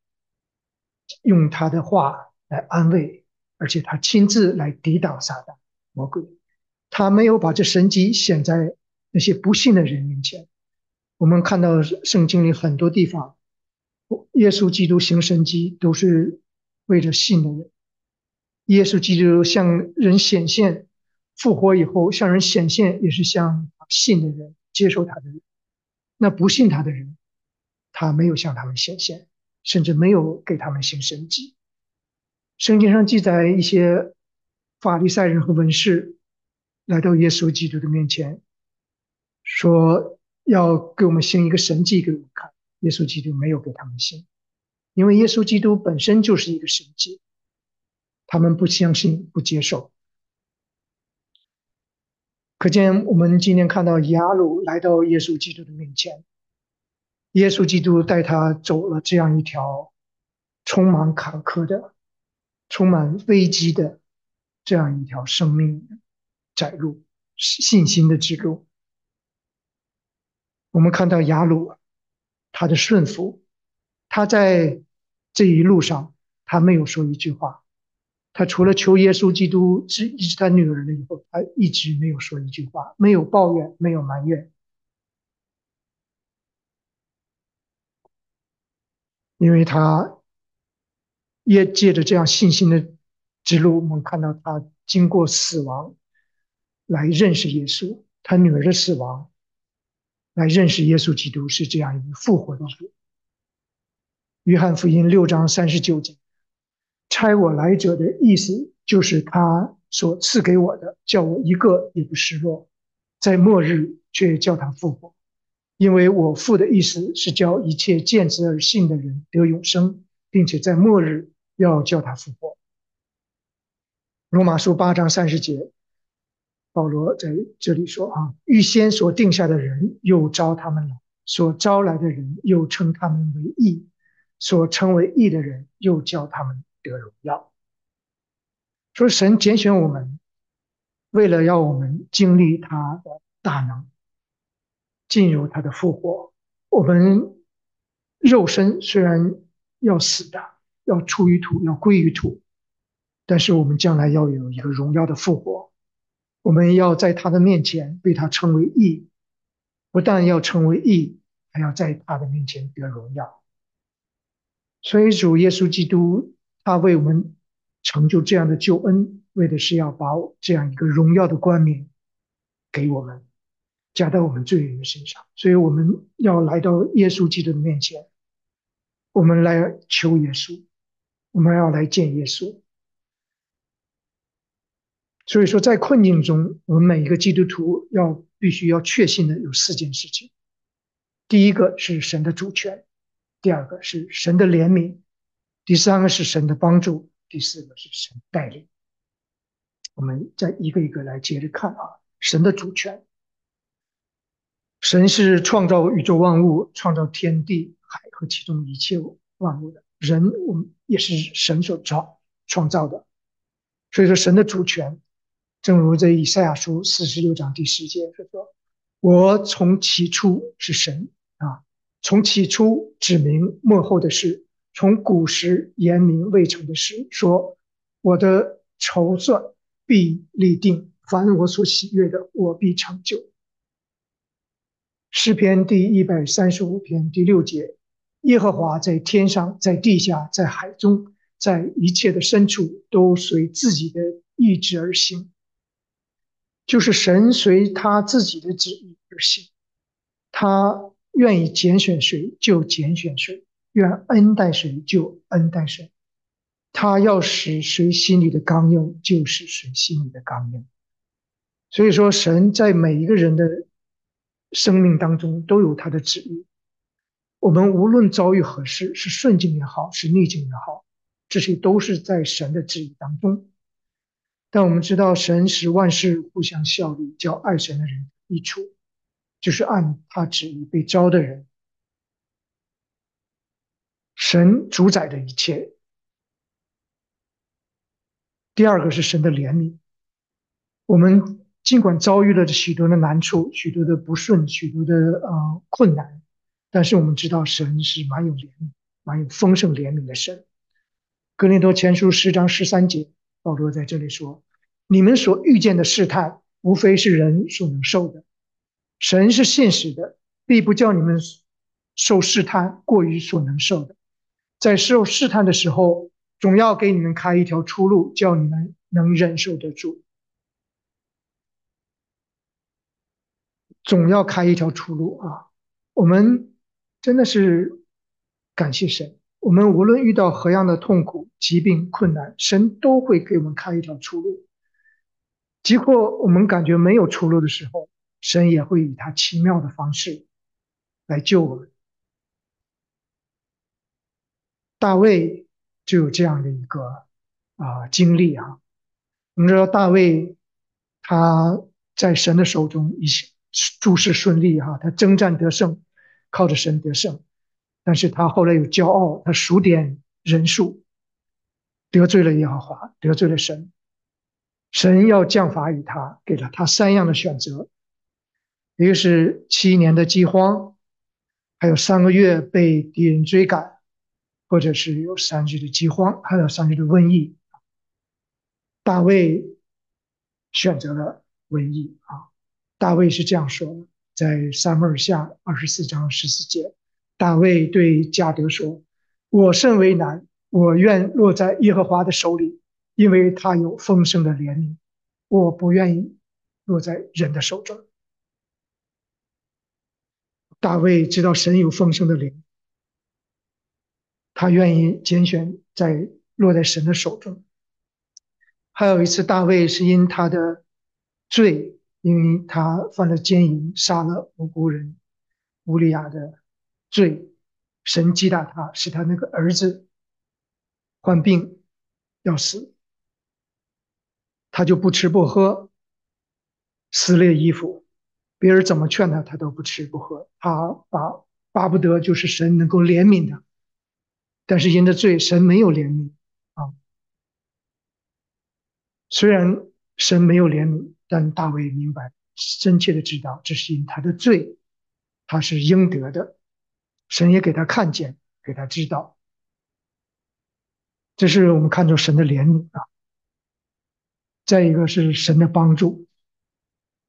用他的话来安慰，而且他亲自来抵挡撒旦魔鬼。他没有把这神迹显在那些不信的人面前。我们看到圣经里很多地方。耶稣基督行神迹都是为着信的人。耶稣基督向人显现，复活以后向人显现，也是向信的人、接受他的人。那不信他的人，他没有向他们显现，甚至没有给他们行神迹。圣经上记载一些法利赛人和文士来到耶稣基督的面前，说要给我们行一个神迹给我们看。耶稣基督没有给他们信，因为耶稣基督本身就是一个神迹，他们不相信、不接受。可见，我们今天看到雅鲁来到耶稣基督的面前，耶稣基督带他走了这样一条充满坎坷的、充满危机的这样一条生命窄路、信心的之路。我们看到雅鲁。他的顺服，他在这一路上，他没有说一句话。他除了求耶稣基督治医治他女儿了以后，他一直没有说一句话，没有抱怨，没有埋怨。因为他也借着这样信心的之路，我们看到他经过死亡来认识耶稣，他女儿的死亡。来认识耶稣基督是这样一个复活的主。约翰福音六章三十九节，差我来者的意思就是他所赐给我的，叫我一个也不失落，在末日却叫他复活，因为我父的意思是叫一切见之而信的人得永生，并且在末日要叫他复活。罗马书八章三十节。保罗在这里说：“啊，预先所定下的人又招他们来，所招来的人又称他们为义，所称为义的人又叫他们得荣耀。说神拣选我们，为了要我们经历他的大能，进入他的复活。我们肉身虽然要死的，要出于土，要归于土，但是我们将来要有一个荣耀的复活。”我们要在他的面前被他称为义，不但要成为义，还要在他的面前得荣耀。所以主耶稣基督他为我们成就这样的救恩，为的是要把这样一个荣耀的冠冕给我们，加在我们罪人的身上。所以我们要来到耶稣基督的面前，我们来求耶稣，我们要来见耶稣。所以说，在困境中，我们每一个基督徒要必须要确信的有四件事情：第一个是神的主权，第二个是神的怜悯，第三个是神的帮助，第四个是神带领。我们再一个一个来接着看啊，神的主权，神是创造宇宙万物、创造天地海和其中一切万物的人，我们也是神所造创造的。所以说，神的主权。正如这以赛亚书四十六章第十节说：“说我从起初是神啊，从起初指明幕后的事，从古时言明未成的事。说我的筹算必立定，凡我所喜悦的，我必成就。”诗篇第一百三十五篇第六节：“耶和华在天上，在地下，在海中，在一切的深处，都随自己的意志而行。”就是神随他自己的旨意而行，他愿意拣选谁就拣选谁，愿恩待谁就恩待谁，他要使谁心里的刚硬就是谁心里的刚硬。所以说，神在每一个人的生命当中都有他的旨意。我们无论遭遇何事，是顺境也好，是逆境也好，这些都是在神的旨意当中。但我们知道，神使万事互相效力，叫爱神的人益处，就是按他旨意被招的人。神主宰的一切。第二个是神的怜悯。我们尽管遭遇了许多的难处、许多的不顺、许多的呃困难，但是我们知道神是蛮有怜悯、蛮有丰盛怜悯的神。格林多前书十章十三节。保罗在这里说：“你们所遇见的试探，无非是人所能受的。神是现实的，必不叫你们受试探过于所能受的。在受试探的时候，总要给你们开一条出路，叫你们能忍受得住。总要开一条出路啊！我们真的是感谢神。”我们无论遇到何样的痛苦、疾病、困难，神都会给我们开一条出路。即或我们感觉没有出路的时候，神也会以他奇妙的方式来救我们。大卫就有这样的一个啊经历啊。我们知道大卫他在神的手中一切诸事顺利哈，他征战得胜，靠着神得胜。但是他后来有骄傲，他数点人数，得罪了耶和华，得罪了神。神要降罚于他，给了他三样的选择：一个是七年的饥荒，还有三个月被敌人追赶，或者是有三句的饥荒，还有三句的瘟疫。大卫选择了瘟疫啊！大卫是这样说的，在撒母耳下二十四章十四节。大卫对加德说：“我甚为难，我愿落在耶和华的手里，因为他有丰盛的怜悯。我不愿意落在人的手中。”大卫知道神有丰盛的怜，他愿意拣选在落在神的手中。还有一次，大卫是因他的罪，因为他犯了奸淫，杀了无辜人乌利亚的。罪，神击打他，使他那个儿子患病要死，他就不吃不喝，撕裂衣服，别人怎么劝他，他都不吃不喝，他巴巴不得就是神能够怜悯他，但是因着罪，神没有怜悯啊。虽然神没有怜悯，但大卫明白，深切的知道，这是因他的罪，他是应得的。神也给他看见，给他知道，这是我们看出神的怜悯啊。再一个是神的帮助，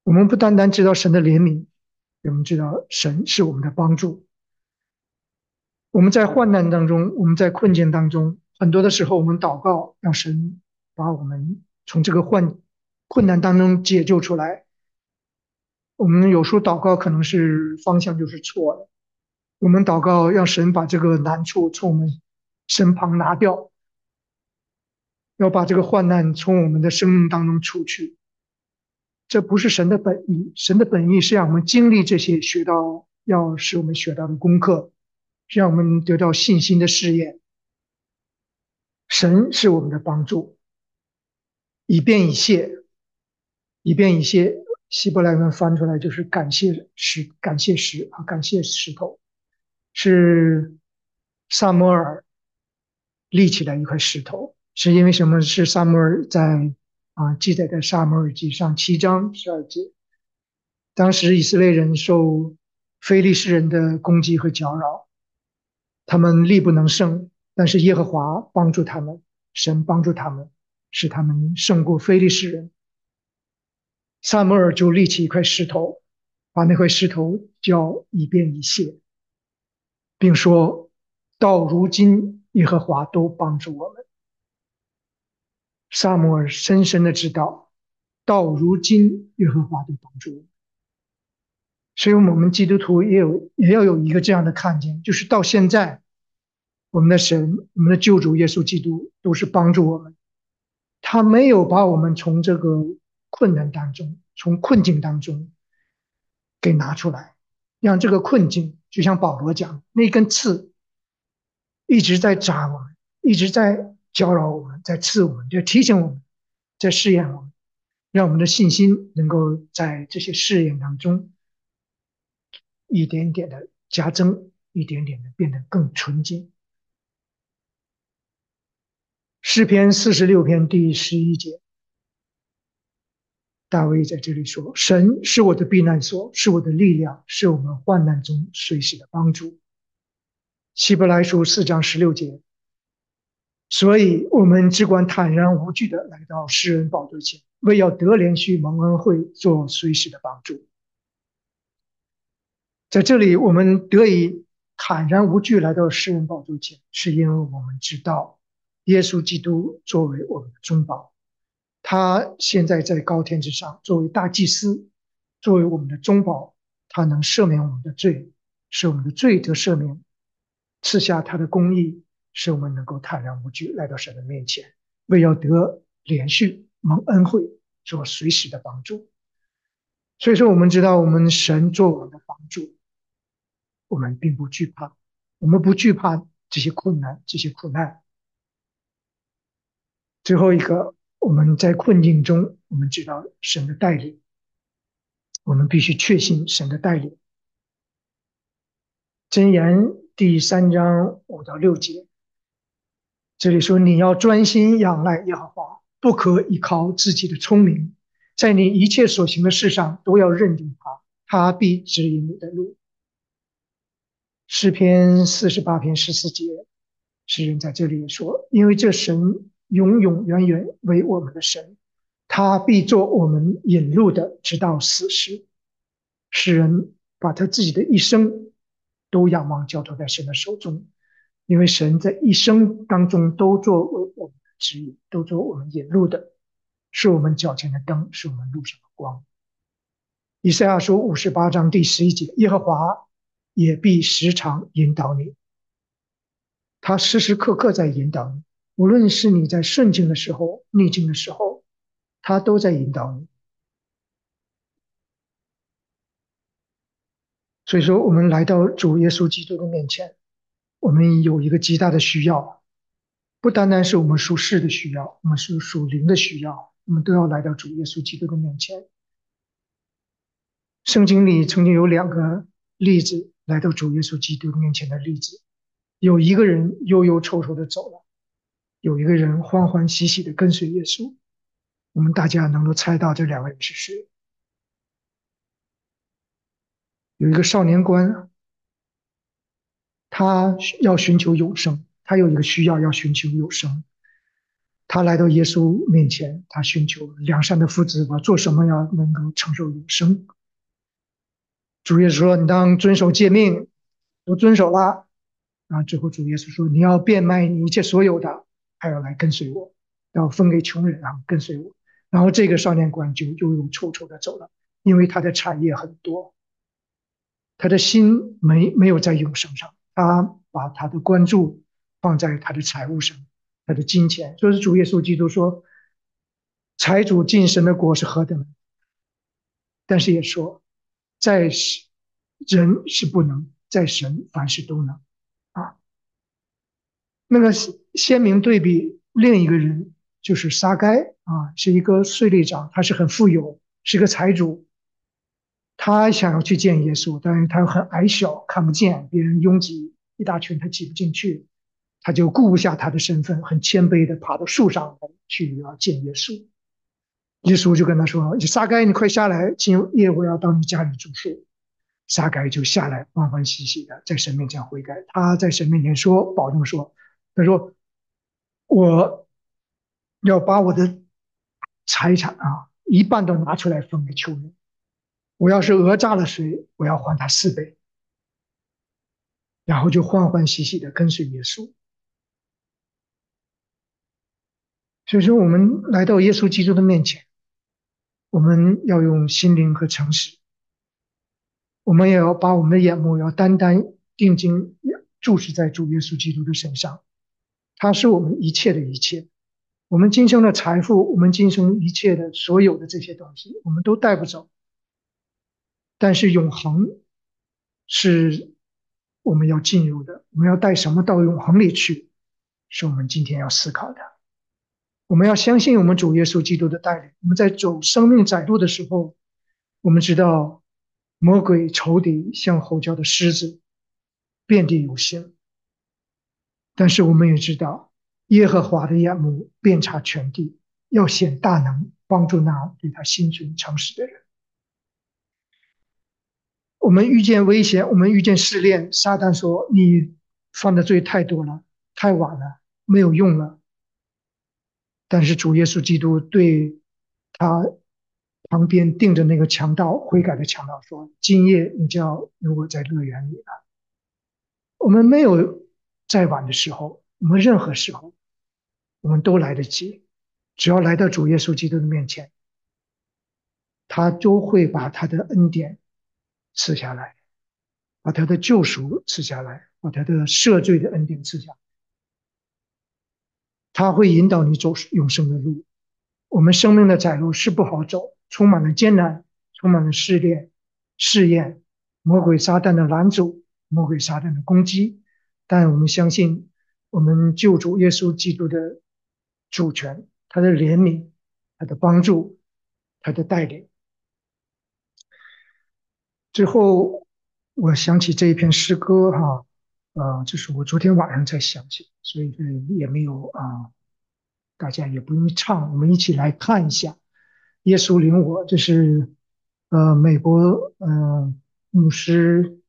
我们不单单知道神的怜悯，我们知道神是我们的帮助。我们在患难当中，我们在困境当中，很多的时候，我们祷告让神把我们从这个患困难当中解救出来。我们有时候祷告可能是方向就是错的。我们祷告让神把这个难处从我们身旁拿掉，要把这个患难从我们的生命当中除去。这不是神的本意，神的本意是让我们经历这些，学到要使我们学到的功课，让我们得到信心的试验。神是我们的帮助，以便以谢，以便以谢。希伯来文翻出来就是感谢石，感谢石啊，感谢石头，是萨摩尔立起来一块石头，是因为什么？是萨摩尔在啊记载在萨摩尔记上七章十二节，当时以色列人受非利士人的攻击和搅扰，他们力不能胜，但是耶和华帮助他们，神帮助他们，使他们胜过非利士人。萨摩尔就立起一块石头，把那块石头叫以便以谢，并说到如今耶和华都帮助我们。萨摩尔深深的知道，到如今耶和华都帮助我们。所以，我们基督徒也有也要有一个这样的看见，就是到现在，我们的神，我们的救主耶稣基督都是帮助我们，他没有把我们从这个。困难当中，从困境当中给拿出来，让这个困境就像保罗讲，那根刺一直在扎我们，一直在搅扰我们，在刺我们，就提醒我们，在试验我们，让我们的信心能够在这些试验当中一点点的加增，一点点的变得更纯净。诗篇四十六篇第十一节。大卫在这里说：“神是我的避难所，是我的力量，是我们患难中随时的帮助。”希伯来书四章十六节。所以，我们只管坦然无惧的来到世人宝座前，为要得连续蒙恩惠，做随时的帮助。在这里，我们得以坦然无惧来到世人宝座前，是因为我们知道耶稣基督作为我们的中保。他现在在高天之上，作为大祭司，作为我们的中保，他能赦免我们的罪，使我们的罪得赦免，赐下他的公义，使我们能够坦然无惧来到神的面前，为要得连续蒙恩惠，做随时的帮助。所以说，我们知道我们神做我们的帮助，我们并不惧怕，我们不惧怕这些困难、这些苦难。最后一个。我们在困境中，我们知道神的带领，我们必须确信神的带领。箴言第三章五到六节，这里说：“你要专心仰赖耶和华，不可依靠自己的聪明，在你一切所行的事上都要认定他，他必指引你的路。”诗篇四十八篇十四节，诗人在这里说：“因为这神。”永永远远为我们的神，他必做我们引路的，直到死时。诗人把他自己的一生都仰望交托在神的手中，因为神在一生当中都作为我们的指引，都做我们引路的，是我们脚前的灯，是我们路上的光。以赛亚书五十八章第十一节：耶和华也必时常引导你，他时时刻刻在引导你。无论是你在顺境的时候、逆境的时候，他都在引导你。所以说，我们来到主耶稣基督的面前，我们有一个极大的需要，不单单是我们属世的需要，我们是属灵的需要，我们都要来到主耶稣基督的面前。圣经里曾经有两个例子来到主耶稣基督面前的例子，有一个人忧忧愁愁的走了。有一个人欢欢喜喜的跟随耶稣，我们大家能够猜到这两个人是谁？有一个少年官，他要寻求永生，他有一个需要要寻求永生，他来到耶稣面前，他寻求良善的父子，我做什么要能够承受永生？主耶稣说：“你当遵守诫命，都遵守了。”然后最后主耶稣说：“你要变卖你一切所有的。”还要来跟随我，要分给穷人啊，跟随我。然后这个少年官就忧忧愁愁的走了，因为他的产业很多，他的心没没有在永生上，他把他的关注放在他的财物上，他的金钱。所以主耶稣基督说，财主进神的国是何等，但是也说，在人是不能，在神凡事都能啊。那个鲜明对比，另一个人就是撒该啊，是一个税吏长，他是很富有，是个财主。他想要去见耶稣，但是他又很矮小，看不见，别人拥挤一大群，他挤不进去，他就顾不下他的身份，很谦卑的爬到树上来去要见耶稣。耶稣就跟他说：“撒该，你快下来，今夜我要到你家里住宿。”撒该就下来，欢欢喜喜的在神面前悔改。他在神面前说：“保证说，他说我要把我的财产啊一半都拿出来分给穷人。我要是讹诈了谁，我要还他四倍。”然后就欢欢喜喜的跟随耶稣。所以说，我们来到耶稣基督的面前，我们要用心灵和诚实。我们也要把我们的眼目要单单定睛注视在主耶稣基督的身上，他是我们一切的一切。我们今生的财富，我们今生一切的所有的这些东西，我们都带不走。但是永恒是我们要进入的，我们要带什么到永恒里去，是我们今天要思考的。我们要相信我们主耶稣基督的带领。我们在走生命窄路的时候，我们知道。魔鬼仇敌像吼叫的狮子，遍地有形。但是我们也知道，耶和华的眼目遍察全地，要显大能，帮助那对他心存诚实的人。我们遇见危险，我们遇见试炼，撒旦说：“你犯的罪太多了，太晚了，没有用了。”但是主耶稣基督对他。旁边盯着那个强盗悔改的强盗说：“今夜你就要有我在乐园里了。”我们没有再晚的时候，我们任何时候，我们都来得及。只要来到主耶稣基督的面前，他都会把他的恩典赐下来，把他的救赎赐下来，把他的赦罪的恩典赐下。他会引导你走永生的路。我们生命的窄路是不好走。充满了艰难，充满了试炼、试验，魔鬼撒旦的拦阻，魔鬼撒旦的攻击。但我们相信，我们救主耶稣基督的主权，他的怜悯，他的帮助，他的带领。最后，我想起这一篇诗歌，哈，呃，这是我昨天晚上才想起，所以也没有啊，大家也不用唱，我们一起来看一下。耶稣领我，这是呃美国呃牧师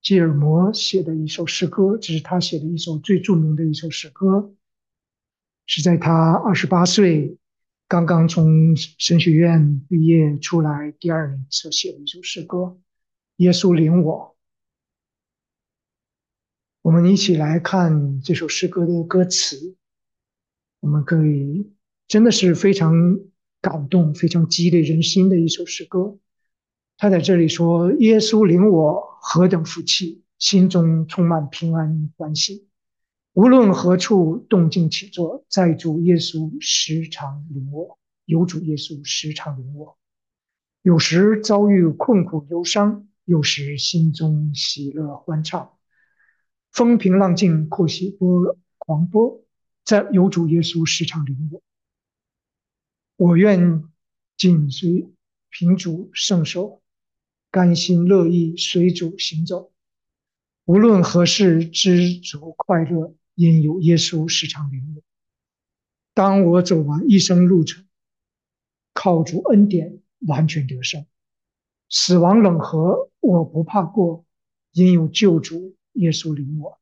吉尔摩写的一首诗歌，这是他写的一首最著名的一首诗歌，是在他二十八岁刚刚从神学院毕业出来第二年所写的一首诗歌。耶稣领我，我们一起来看这首诗歌的歌词，我们可以真的是非常。感动非常激励人心的一首诗歌，他在这里说：“耶稣领我何等福气，心中充满平安欢喜。无论何处动静起坐，在主耶稣时常领我，有主耶稣时常领我。有时遭遇困苦忧伤，有时心中喜乐欢畅。风平浪静，阔喜波狂波，在有主耶稣时常领我。”我愿紧随凭主圣手，甘心乐意随主行走。无论何事，知足快乐，因有耶稣时常领我。当我走完一生路程，靠主恩典完全得胜，死亡冷河我不怕过，因有救主耶稣领我。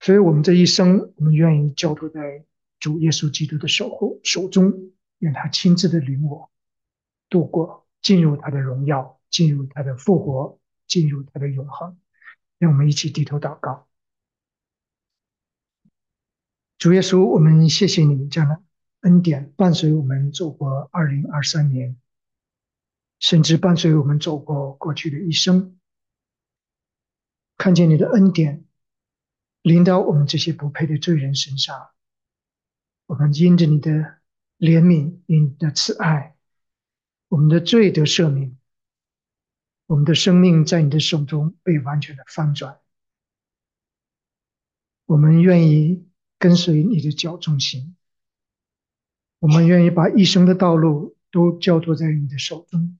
所以，我们这一生，我们愿意交托在。主耶稣基督的守护手中，愿他亲自的领我度过，进入他的荣耀，进入他的复活，进入他的永恒。让我们一起低头祷告。主耶稣，我们谢谢你这样的恩典伴随我们走过二零二三年，甚至伴随我们走过过去的一生。看见你的恩典临到我们这些不配的罪人身上，我们因着你的怜悯、因你的慈爱，我们的罪得赦免，我们的生命在你的手中被完全的翻转。我们愿意跟随你的脚中行，我们愿意把一生的道路都交托在你的手中。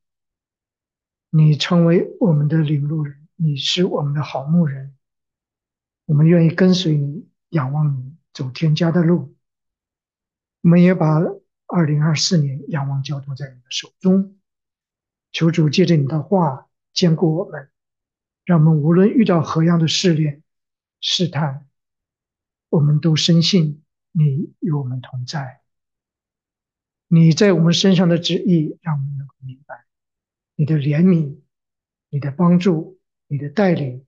你成为我们的领路人，你是我们的好牧人，我们愿意跟随你，仰望你，走天家的路。我们也把二零二四年仰望交托在你的手中，求主借着你的话坚固我们，让我们无论遇到何样的试炼、试探。我们都深信你与我们同在，你在我们身上的旨意，让我们能够明白你的怜悯、你的帮助、你的带领，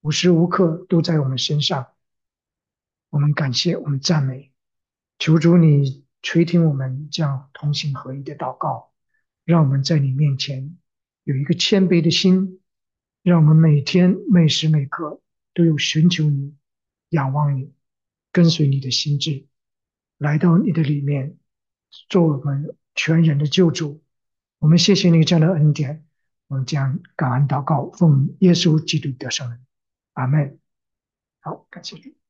无时无刻都在我们身上。我们感谢，我们赞美，求主你垂听我们这样同心合一的祷告，让我们在你面前有一个谦卑的心，让我们每天每时每刻都有寻求你、仰望你。跟随你的心智，来到你的里面，做我们全人的救主。我们谢谢你这样的恩典，我们将感恩祷告，奉耶稣基督的圣人，阿门。好，感谢你。